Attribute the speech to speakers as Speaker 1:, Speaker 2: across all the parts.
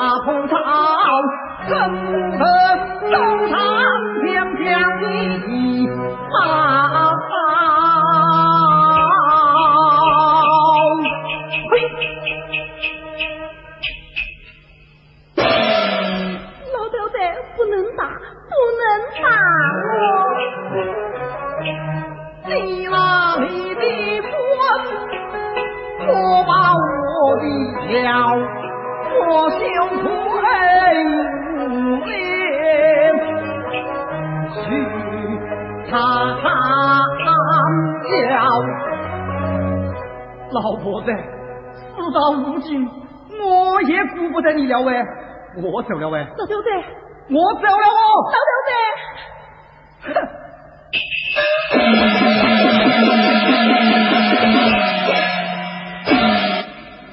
Speaker 1: الله 我走了喂，
Speaker 2: 老头子。
Speaker 1: 我走了哦，
Speaker 2: 老头子。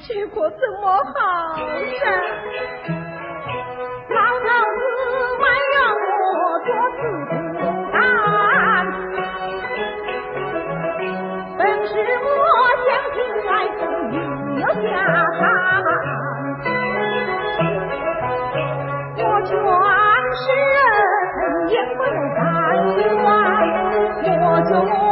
Speaker 2: 结果怎么好呢？
Speaker 3: Yeah.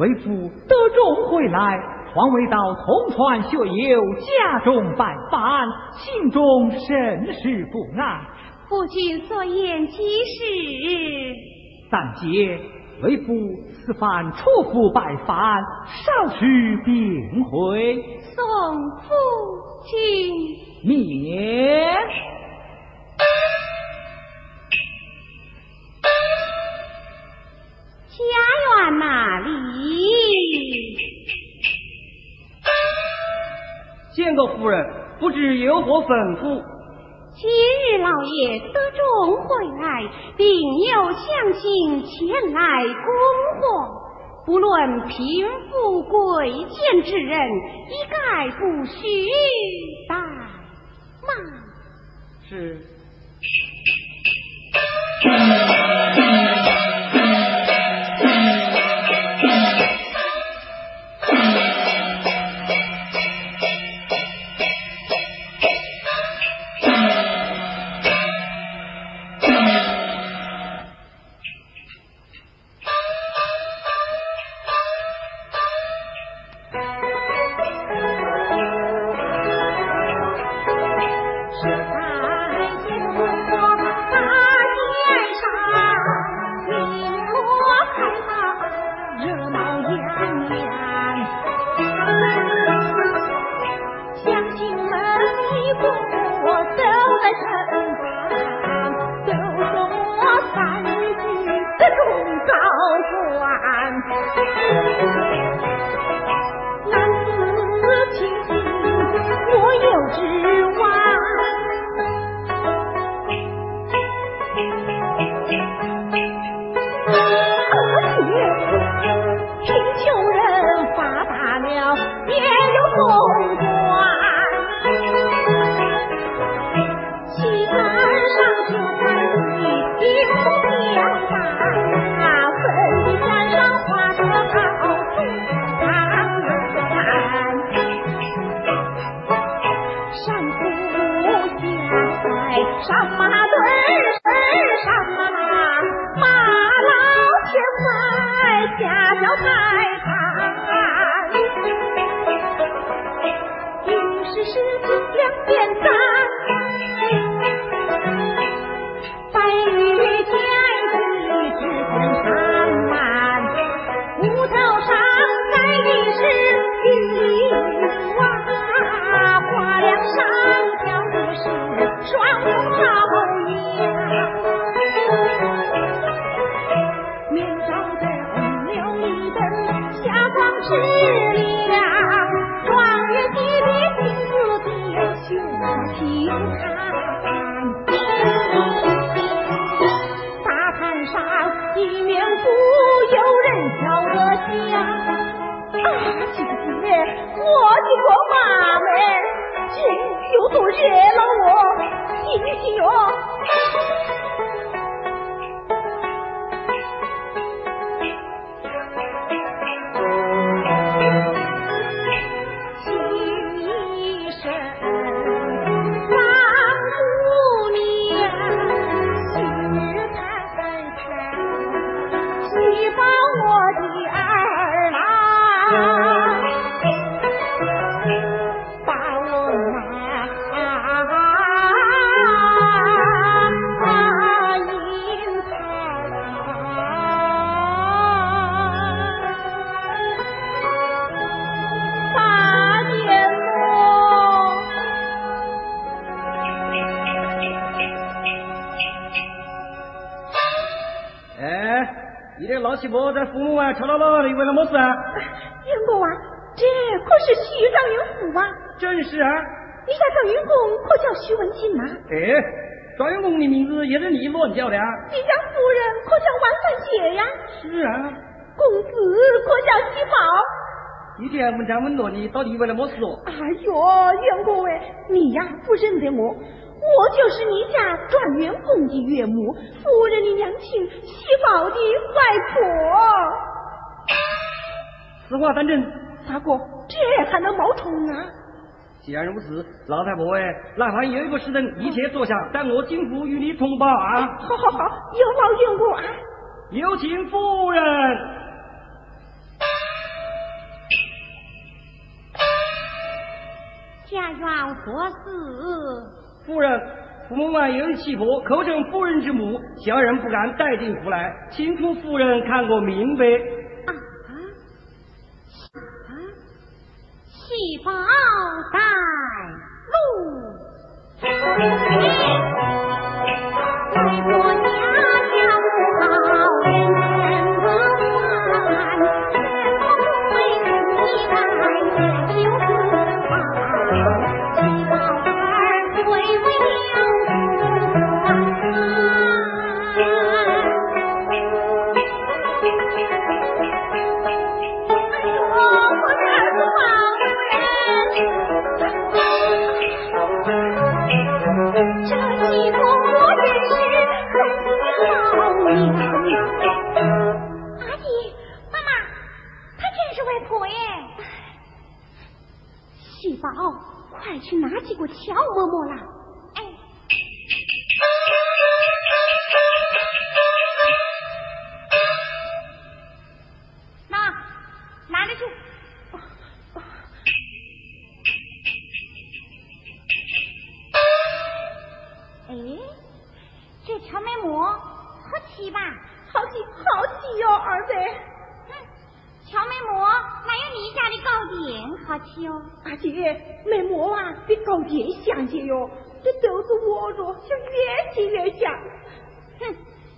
Speaker 4: 为父得中回来，慌未到同船学友家中拜访，心中甚是不安。
Speaker 3: 夫君所言极是。
Speaker 4: 三姐，为父此番出府拜访，少许便回。
Speaker 3: 送夫君
Speaker 4: 免。
Speaker 3: 家园哪里？
Speaker 5: 见过夫人，不知有何吩咐？
Speaker 3: 今日老爷得中回来，并有乡亲前来恭贺。不论贫富贵贱之人，一概不许怠慢。
Speaker 5: 是。
Speaker 3: 何
Speaker 2: 其，
Speaker 3: 贫穷人发达了也有福。
Speaker 2: 吵
Speaker 5: 正是啊。
Speaker 2: 你家状元公可叫徐文锦呐？
Speaker 5: 哎，状元公的名字也是你乱叫的啊？
Speaker 2: 你家夫人可叫万三姐呀？
Speaker 5: 是啊。
Speaker 2: 公子可叫喜宝？
Speaker 5: 一天问讲问多，你到底为了么事哦？
Speaker 2: 哎呦，袁公哎，你呀不认得我。我就是你家状元公的岳母，夫人的娘亲，喜宝的外婆。
Speaker 5: 此话当真？
Speaker 2: 大哥，这还能冒充啊？
Speaker 5: 既然如此，老太婆哎，那凡有一个时辰，一切坐下，待我进府与你通报啊！
Speaker 2: 好好好，有劳用过啊！
Speaker 5: 有请夫人。
Speaker 3: 家园何事？
Speaker 5: 夫人，驸外有一气婆，口称夫人之母，小人不敢带进府来，请出夫人看个明白。
Speaker 3: 一包带路，来我家。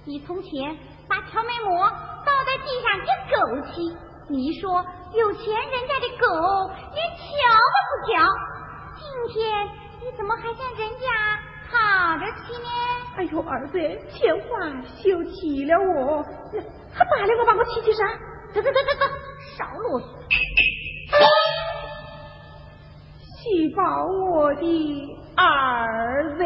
Speaker 3: 你从前把荞麦馍倒在地上给狗吃，你说有钱人家的狗连瞧都不瞧，今天你怎么还向人家讨着吃呢？
Speaker 2: 哎呦，儿子，钱花休气了我，还打了我把我气气啥？
Speaker 3: 走走走走走，少啰嗦。
Speaker 2: 气饱我的儿子。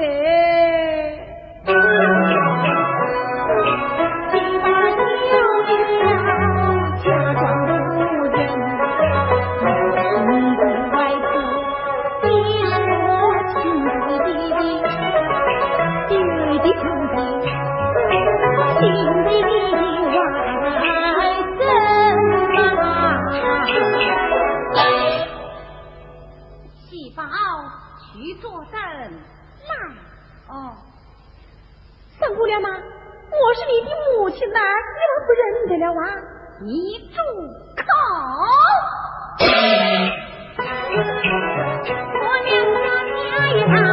Speaker 2: 得了啊！
Speaker 3: 一住口！我娘他娘一他。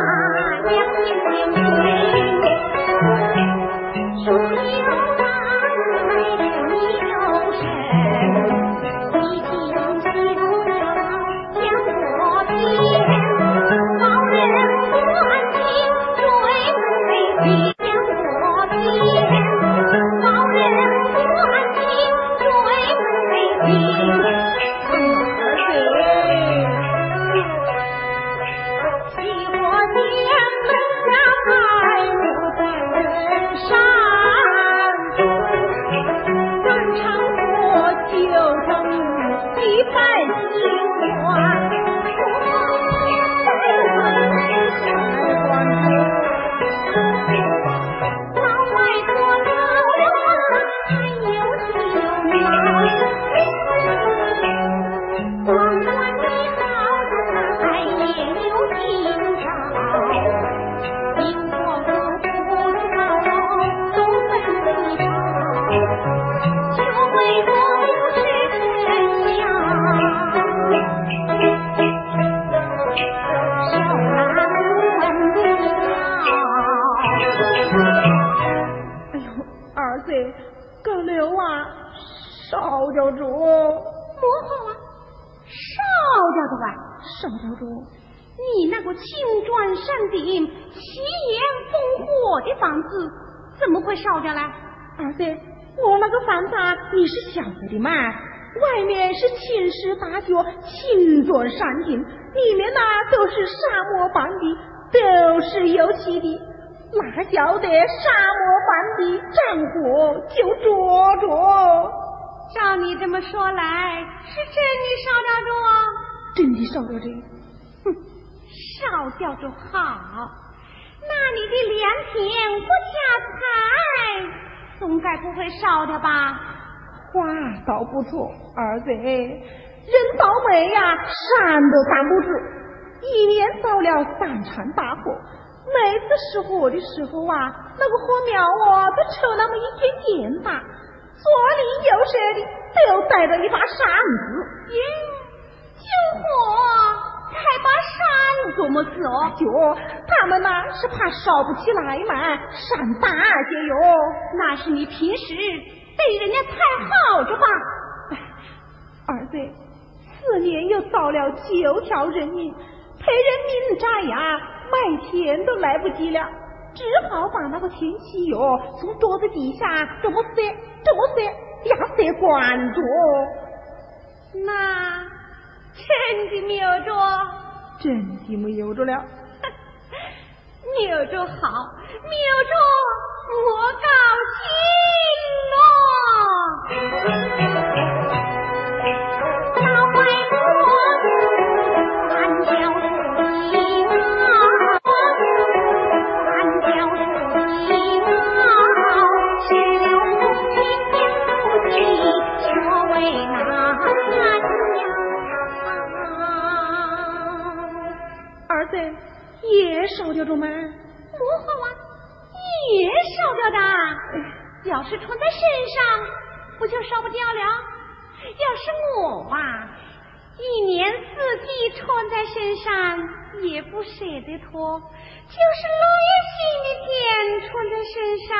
Speaker 3: 顶七言烽火的房子，怎么会烧掉呢？
Speaker 2: 二婶，我那个房子你是晓得的嘛，外面是青石大脚，青砖山顶，里面呢都是沙漠般的，都是油漆的。哪晓得沙漠般的战火就灼灼？
Speaker 3: 照你这么说来，是真的烧掉着啊！
Speaker 2: 真的烧掉着。
Speaker 3: 少叫着好。那你的良田不下菜，总该不会少的吧？
Speaker 2: 话倒不错，儿子，人倒霉呀，山都挡不住。一年遭了三场大火，每次失火的时候啊，那个火苗啊都抽那么一点点大，左邻右舍的都带着一把扇子，
Speaker 3: 耶，救火。还把扇怎么子哦？
Speaker 2: 就他们呢是怕烧不起来嘛，扇大些哟。
Speaker 3: 那是你平时对人家太好着吧？
Speaker 2: 儿子，四年又遭了九条人命，赔人命债呀，卖钱都来不及了，只好把那个钱气哟从桌子底下这么塞，这么塞，压塞关着。
Speaker 3: 那。真的没有着，
Speaker 2: 真的没有着了。
Speaker 3: 没有着好，没有着我高兴咯。
Speaker 2: 烧掉着吗？不
Speaker 3: 好啊，也烧掉的。要是穿在身上，不就烧不掉了？要是我啊，一年四季穿在身上也不舍得脱，就是落叶新的天穿在身上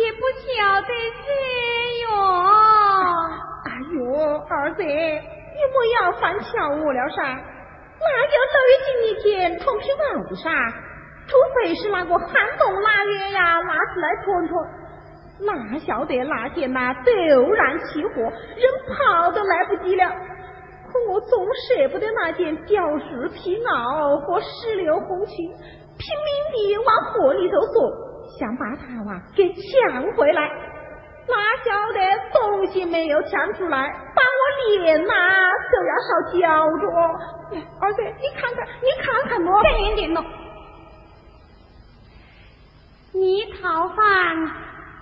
Speaker 3: 也不晓得热哟。
Speaker 2: 哎呦，儿子，你莫要犯巧我了噻。那就等于今一天穿皮袄子噻，除非是那个寒冬腊月呀，拿出来穿穿，哪晓得那天呐陡然起火，人跑都来不及了。可我总舍不得那件吊饰皮袄和石榴红裙，拼命地往火里头锁，想把它哇给抢回来。哪晓得东西没有抢出来，把我脸呐都要烧焦着。儿子，你看看，你看看我，
Speaker 3: 点点了。你讨饭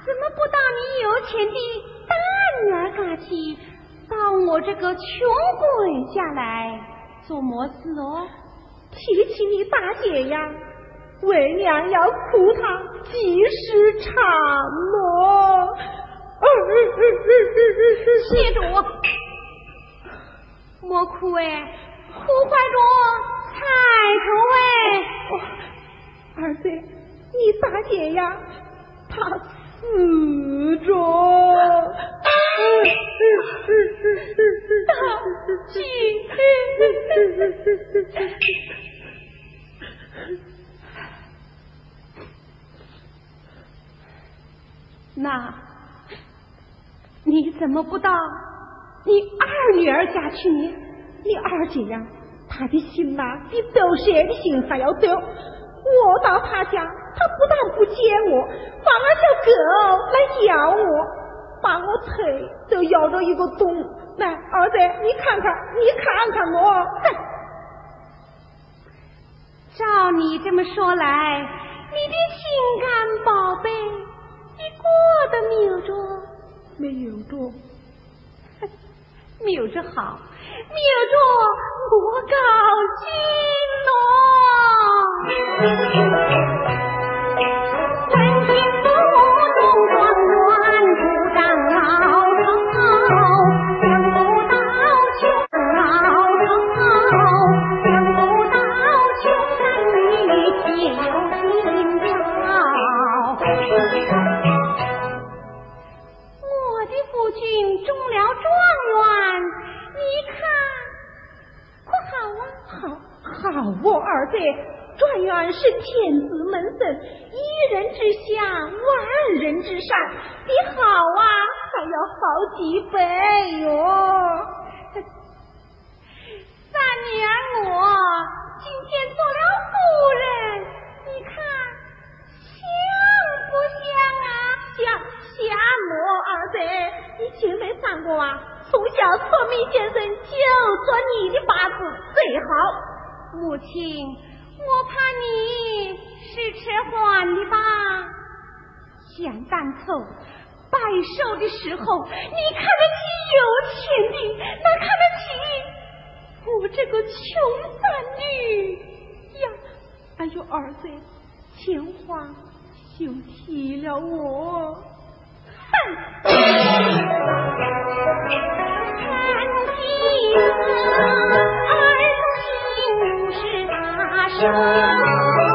Speaker 3: 怎么不到你有钱的大女儿家去，到我这个穷鬼家来做么事哦？
Speaker 2: 提起你大姐呀，为娘要哭她几时长么。
Speaker 3: 歇着，莫哭哎，哭坏着踩着哎。
Speaker 2: 儿子，你大姐呀，她死着。
Speaker 3: 大姐，那。你怎么不到你二女儿家去呢？
Speaker 2: 你二姐呀，她的心呐比窦蛇的心还要陡。我到他家，他不但不接我，反而叫狗来咬我，把我腿都咬着一个洞。来，儿子，你看看，你看看我。哼
Speaker 3: 照你这么说来，你的心肝宝贝，你过得没有着。
Speaker 2: 没有着，
Speaker 3: 没有着好，没有着我高兴人间不中状元不长老头想不到穷老头想不到穷山里且有情朝我的父亲中了状元你看可好啊
Speaker 2: 好好啊二姐子状元是天子门生，一人之下，万人之上，比好啊还要好几倍哟。
Speaker 3: 三女儿我今天做了夫人，你看像不像啊？
Speaker 2: 像像我儿子，你前没算过啊？从小算命先生就做你的八字最好。
Speaker 3: 母亲，我怕你是吃欢的吧？想当初拜寿的时候，你看得起有钱的，哪看得起我这个穷三女呀？
Speaker 2: 哎呦，儿子，钱花休提了我。哼！
Speaker 3: Master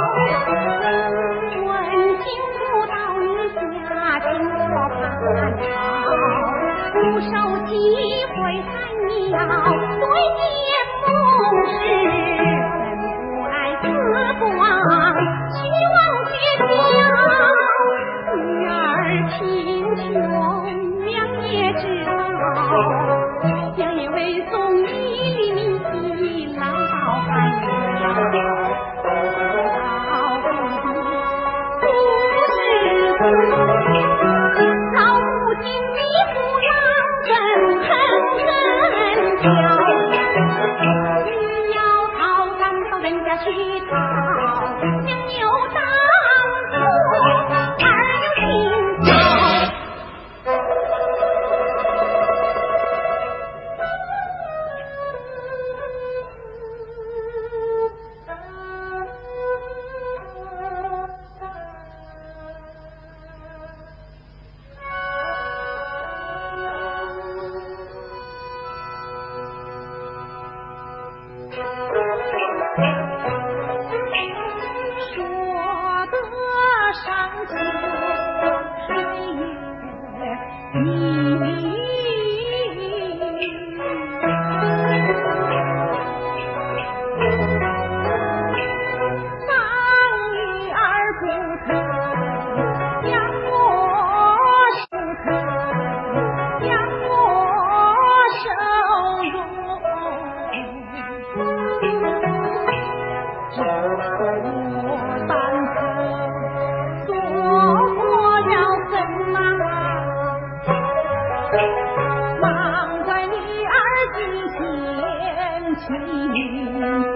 Speaker 2: dream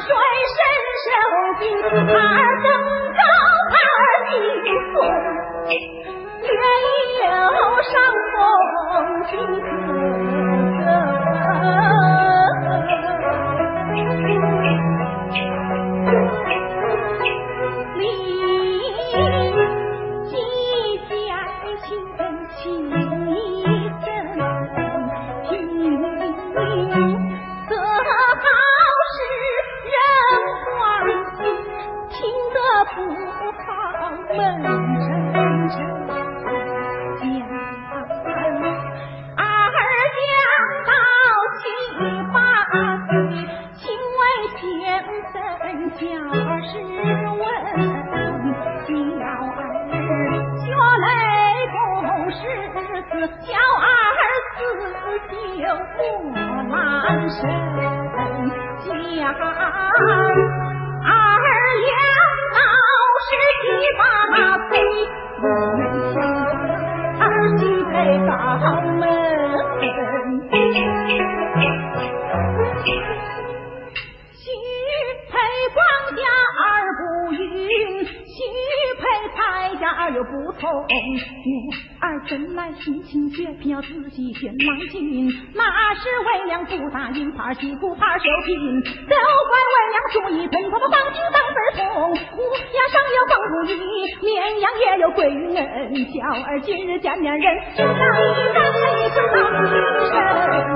Speaker 2: 帅身手兵，二更高二低，月有伤风之。女儿真来心情绝偏要自己先忙紧那时为娘不答应怕儿媳妇怕受都怪为娘主意通她把当顶当儿从乌鸦上有凤土地绵羊也有贵人小儿今日见面人就像一个大一声到处寻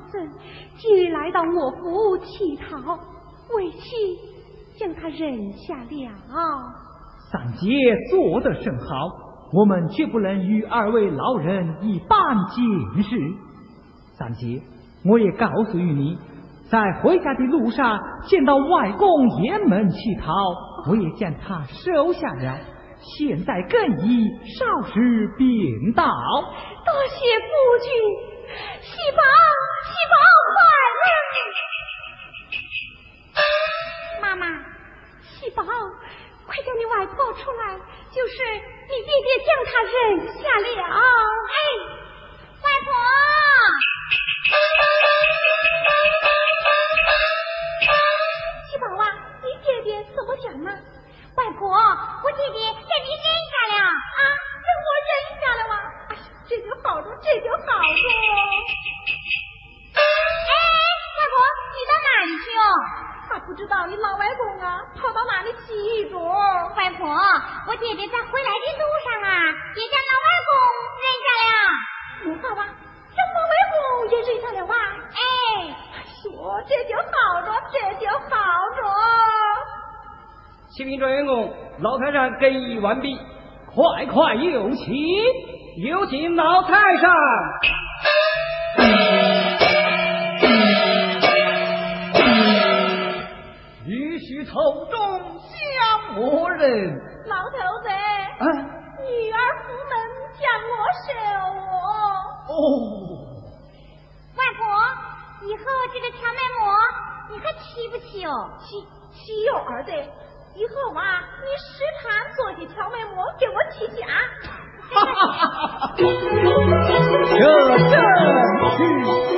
Speaker 3: 为生。今日来到我府乞讨，为妻将他忍下了。
Speaker 4: 三姐做得甚好，我们绝不能与二位老人一般见识。三姐，我也告诉于你，在回家的路上见到外公雁门乞讨。我也将他收下了，现在更已少时便到。多
Speaker 3: 谢夫君，喜宝，喜宝快乐。妈妈，喜宝，快叫你外婆出来，就是你爹爹将他认下了。哎，外婆。外婆，我姐姐给你认下了啊，
Speaker 2: 给我认下了吗？哎呀，这就好着，这就好着。哎，
Speaker 3: 外婆，你到哪里去哦？
Speaker 2: 还不知道你老外公啊，跑到哪里去着？
Speaker 3: 外婆，我姐姐在回来的路上啊，也将老外公认下了。
Speaker 2: 你看吧？将老外公也认下了哇？哎，
Speaker 3: 哎
Speaker 2: 呦，这就好着，这就好着。
Speaker 5: 启禀状元公，老太上更衣完毕，快快有请，有请老太上。
Speaker 1: 女婿头中相我人。
Speaker 2: 老头子，啊，女儿府门将我收我。
Speaker 1: 哦，
Speaker 3: 外婆，以后这个荞麦馍你还吃不吃哦？
Speaker 2: 吃吃哟，儿子。以后啊，你时常做些荞麦馍给我吃下。哈哈哈哈哈！
Speaker 1: 哈哈哈哈哈这阵势